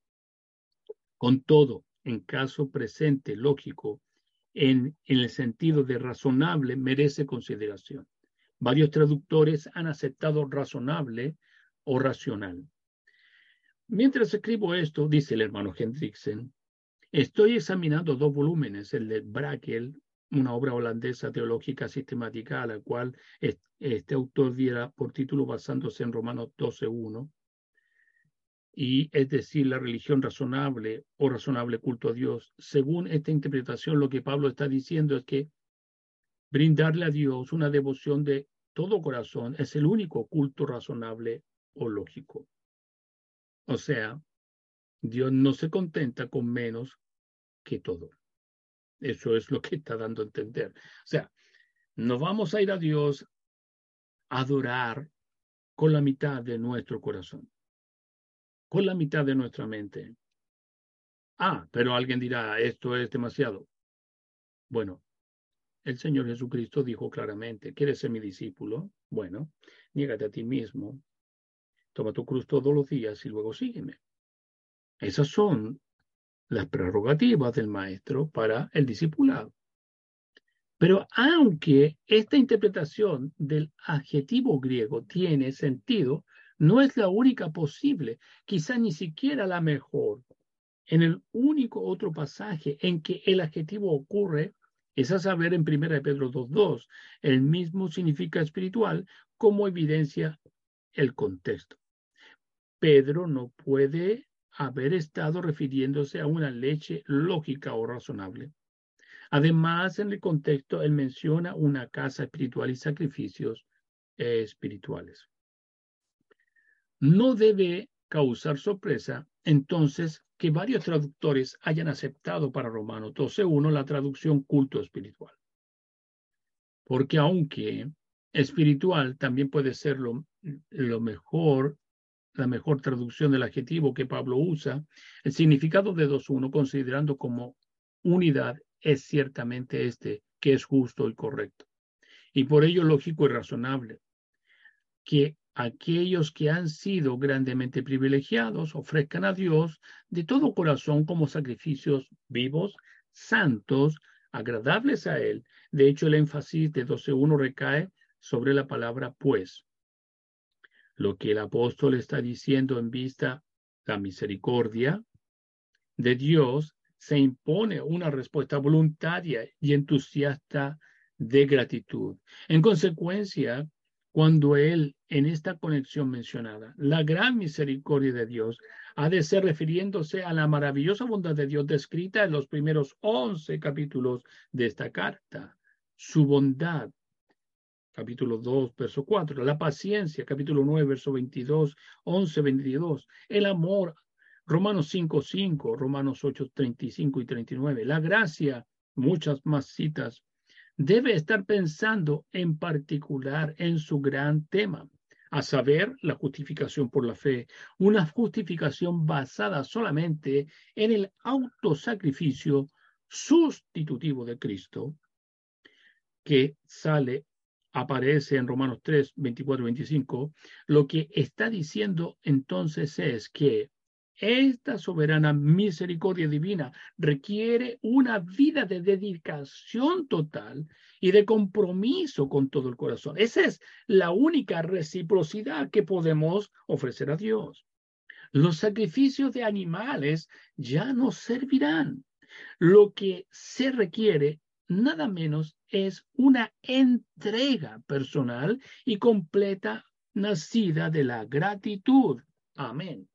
Con todo, en caso presente lógico, en, el sentido de razonable, merece consideración. Varios traductores han aceptado razonable o racional. Mientras escribo esto, dice el hermano Hendrickson, estoy examinando dos volúmenes, el de Brakel una obra holandesa teológica sistemática a la cual este autor diera por título basándose en Romanos 12.1, y es decir, la religión razonable o razonable culto a Dios. Según esta interpretación, lo que Pablo está diciendo es que brindarle a Dios una devoción de todo corazón es el único culto razonable o lógico. O sea, Dios no se contenta con menos que todo. Eso es lo que está dando a entender. O sea, no vamos a ir a Dios a adorar con la mitad de nuestro corazón, con la mitad de nuestra mente. Ah, pero alguien dirá, esto es demasiado. Bueno, el Señor Jesucristo dijo claramente, ¿quieres ser mi discípulo? Bueno, niégate a ti mismo, toma tu cruz todos los días y luego sígueme. Esas son las prerrogativas del maestro para el discipulado. Pero aunque esta interpretación del adjetivo griego tiene sentido, no es la única posible, quizá ni siquiera la mejor. En el único otro pasaje en que el adjetivo ocurre es a saber en 1 Pedro 2.2. El mismo significa espiritual como evidencia el contexto. Pedro no puede haber estado refiriéndose a una leche lógica o razonable. Además, en el contexto, él menciona una casa espiritual y sacrificios espirituales. No debe causar sorpresa, entonces, que varios traductores hayan aceptado para Romanos 12.1 la traducción culto espiritual. Porque aunque espiritual también puede ser lo, lo mejor la mejor traducción del adjetivo que Pablo usa, el significado de 2.1, considerando como unidad, es ciertamente este, que es justo y correcto. Y por ello lógico y razonable que aquellos que han sido grandemente privilegiados ofrezcan a Dios de todo corazón como sacrificios vivos, santos, agradables a Él. De hecho, el énfasis de 12.1 recae sobre la palabra pues lo que el apóstol está diciendo en vista la misericordia de Dios, se impone una respuesta voluntaria y entusiasta de gratitud. En consecuencia, cuando él, en esta conexión mencionada, la gran misericordia de Dios, ha de ser refiriéndose a la maravillosa bondad de Dios descrita en los primeros once capítulos de esta carta. Su bondad capítulo 2, verso 4, la paciencia, capítulo 9, verso 22, 11, 22, el amor, Romanos 5, 5, Romanos 8, 35 y 39, la gracia, muchas más citas, debe estar pensando en particular en su gran tema, a saber, la justificación por la fe, una justificación basada solamente en el autosacrificio sustitutivo de Cristo, que sale, aparece en Romanos 3, 24 25, lo que está diciendo entonces es que esta soberana misericordia divina requiere una vida de dedicación total y de compromiso con todo el corazón. Esa es la única reciprocidad que podemos ofrecer a Dios. Los sacrificios de animales ya no servirán. Lo que se requiere nada menos es una entrega personal y completa nacida de la gratitud. Amén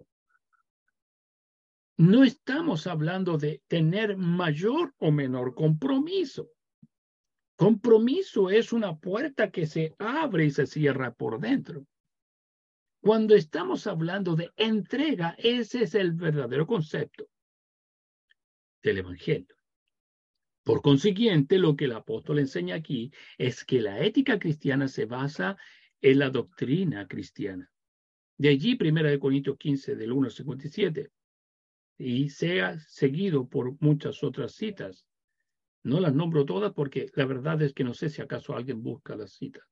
no estamos hablando de tener mayor o menor compromiso. Compromiso es una puerta que se abre y se cierra por dentro. Cuando estamos hablando de entrega, ese es el verdadero concepto del Evangelio. Por consiguiente, lo que el apóstol enseña aquí es que la ética cristiana se basa en la doctrina cristiana. De allí, 1 Corintios 15, del 1 al 57 y sea seguido por muchas otras citas. No las nombro todas porque la verdad es que no sé si acaso alguien busca las citas.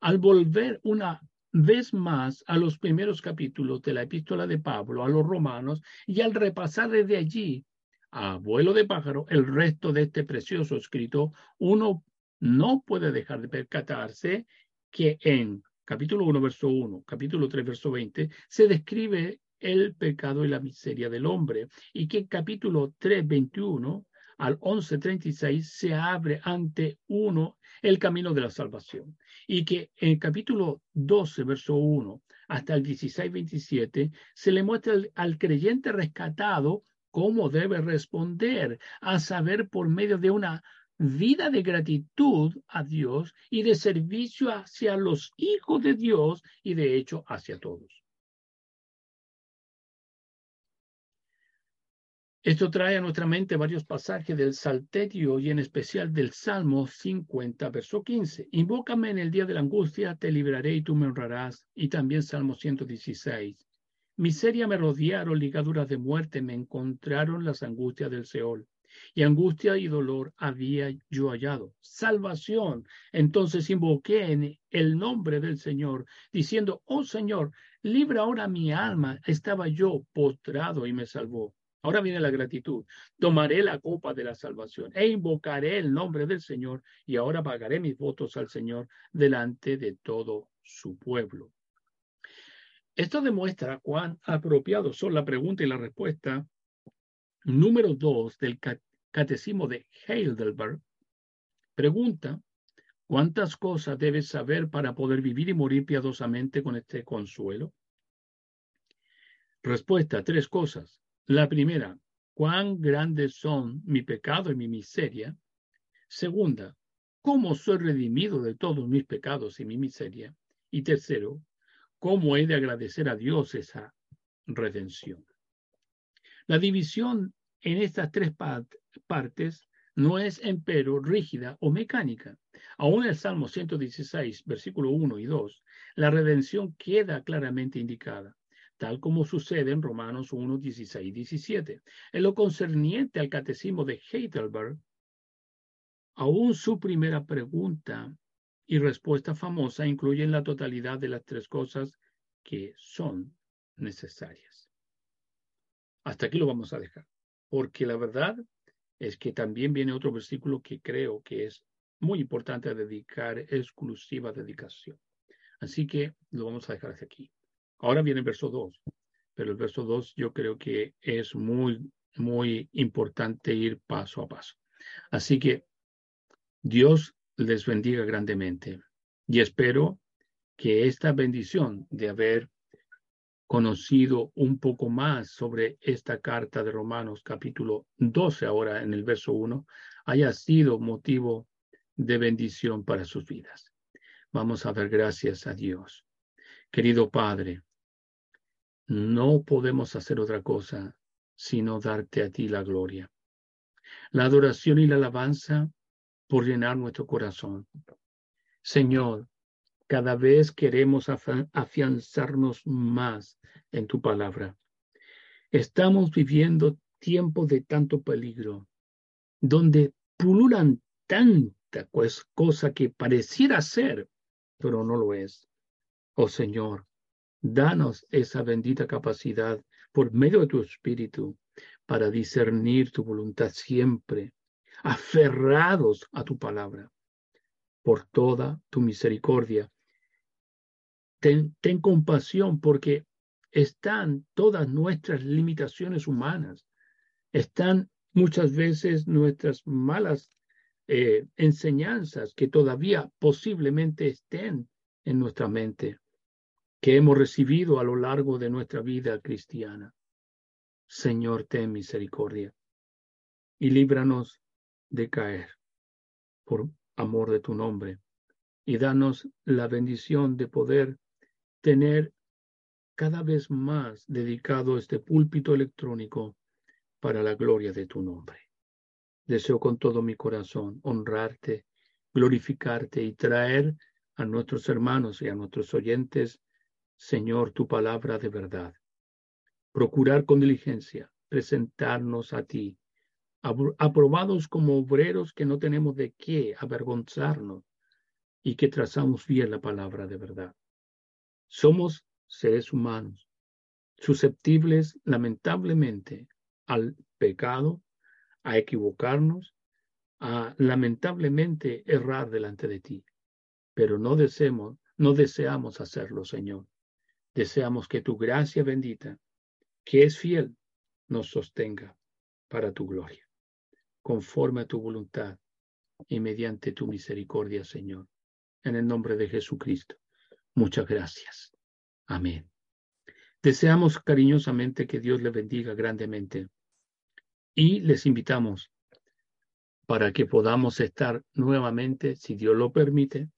Al volver una vez más a los primeros capítulos de la epístola de Pablo a los romanos y al repasar desde allí a vuelo de pájaro el resto de este precioso escrito, uno no puede dejar de percatarse que en capítulo 1, verso 1, capítulo 3, verso 20, se describe el pecado y la miseria del hombre. Y que capítulo 3, 21 al 11, 36 se abre ante uno el camino de la salvación. Y que en capítulo 12, verso 1 hasta el 16, 27 se le muestra al creyente rescatado cómo debe responder, a saber, por medio de una vida de gratitud a Dios y de servicio hacia los hijos de Dios y de hecho hacia todos. Esto trae a nuestra mente varios pasajes del Salterio y en especial del Salmo 50, verso 15. Invócame en el día de la angustia, te libraré y tú me honrarás. Y también Salmo 116. Miseria me rodearon, ligaduras de muerte, me encontraron las angustias del Seol. Y angustia y dolor había yo hallado. Salvación. Entonces invoqué en el nombre del Señor, diciendo, oh Señor, libra ahora mi alma. Estaba yo postrado y me salvó. Ahora viene la gratitud. Tomaré la copa de la salvación e invocaré el nombre del Señor y ahora pagaré mis votos al Señor delante de todo su pueblo. Esto demuestra cuán apropiados son la pregunta y la respuesta número dos del Catecismo de Heidelberg. Pregunta, ¿cuántas cosas debes saber para poder vivir y morir piadosamente con este consuelo? Respuesta, tres cosas. La primera, cuán grandes son mi pecado y mi miseria. Segunda, cómo soy redimido de todos mis pecados y mi miseria. Y tercero, cómo he de agradecer a Dios esa redención. La división en estas tres partes no es empero rígida o mecánica. Aún en el Salmo 116, versículo 1 y 2, la redención queda claramente indicada tal como sucede en Romanos 1, 16 y 17. En lo concerniente al catecismo de Heidelberg, aún su primera pregunta y respuesta famosa incluyen la totalidad de las tres cosas que son necesarias. Hasta aquí lo vamos a dejar, porque la verdad es que también viene otro versículo que creo que es muy importante dedicar exclusiva dedicación. Así que lo vamos a dejar hasta aquí. Ahora viene el verso 2, pero el verso 2 yo creo que es muy, muy importante ir paso a paso. Así que Dios les bendiga grandemente y espero que esta bendición de haber conocido un poco más sobre esta carta de Romanos capítulo 12 ahora en el verso 1 haya sido motivo de bendición para sus vidas. Vamos a dar gracias a Dios. Querido Padre, no podemos hacer otra cosa sino darte a ti la gloria. La adoración y la alabanza por llenar nuestro corazón. Señor, cada vez queremos afianzarnos más en tu palabra. Estamos viviendo tiempos de tanto peligro, donde pululan tanta cosa que pareciera ser, pero no lo es. Oh Señor, danos esa bendita capacidad por medio de tu Espíritu para discernir tu voluntad siempre, aferrados a tu palabra. Por toda tu misericordia, ten, compasión porque están todas nuestras limitaciones humanas, están muchas veces nuestras malas eh, enseñanzas que todavía posiblemente estén en nuestra mente, que hemos recibido a lo largo de nuestra vida cristiana. Señor, ten misericordia y líbranos de caer por amor de tu nombre y danos la bendición de poder tener cada vez más dedicado este púlpito electrónico para la gloria de tu nombre. Deseo con todo mi corazón honrarte, glorificarte y traer a nuestros hermanos y a nuestros oyentes, Señor, tu palabra de verdad. Procurar con diligencia presentarnos a ti, aprobados como obreros que no tenemos de qué avergonzarnos y que trazamos bien la palabra de verdad. Somos seres humanos, susceptibles lamentablemente al pecado a equivocarnos, a lamentablemente errar delante de ti. Pero no deseamos, no deseamos hacerlo, Señor. Deseamos que tu gracia bendita, que es fiel, nos sostenga para tu gloria, conforme a tu voluntad y mediante tu misericordia, Señor. En el nombre de Jesucristo. Muchas gracias. Amén. Deseamos cariñosamente que Dios le bendiga grandemente y les invitamos para que podamos estar nuevamente, si Dios lo permite,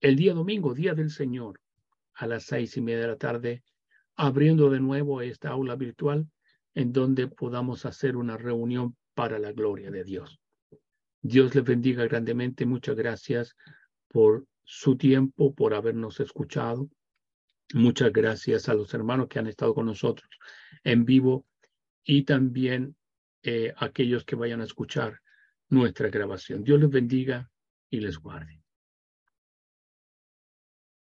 el día domingo, día del Señor, a las seis y media de la tarde, abriendo de nuevo esta aula virtual en donde podamos hacer una reunión para la gloria de Dios. Dios les bendiga grandemente. Muchas gracias por su tiempo, por habernos escuchado. Muchas gracias a los hermanos que han estado con nosotros en vivo y también eh, aquellos que vayan a escuchar nuestra grabación. Dios les bendiga y les guarde.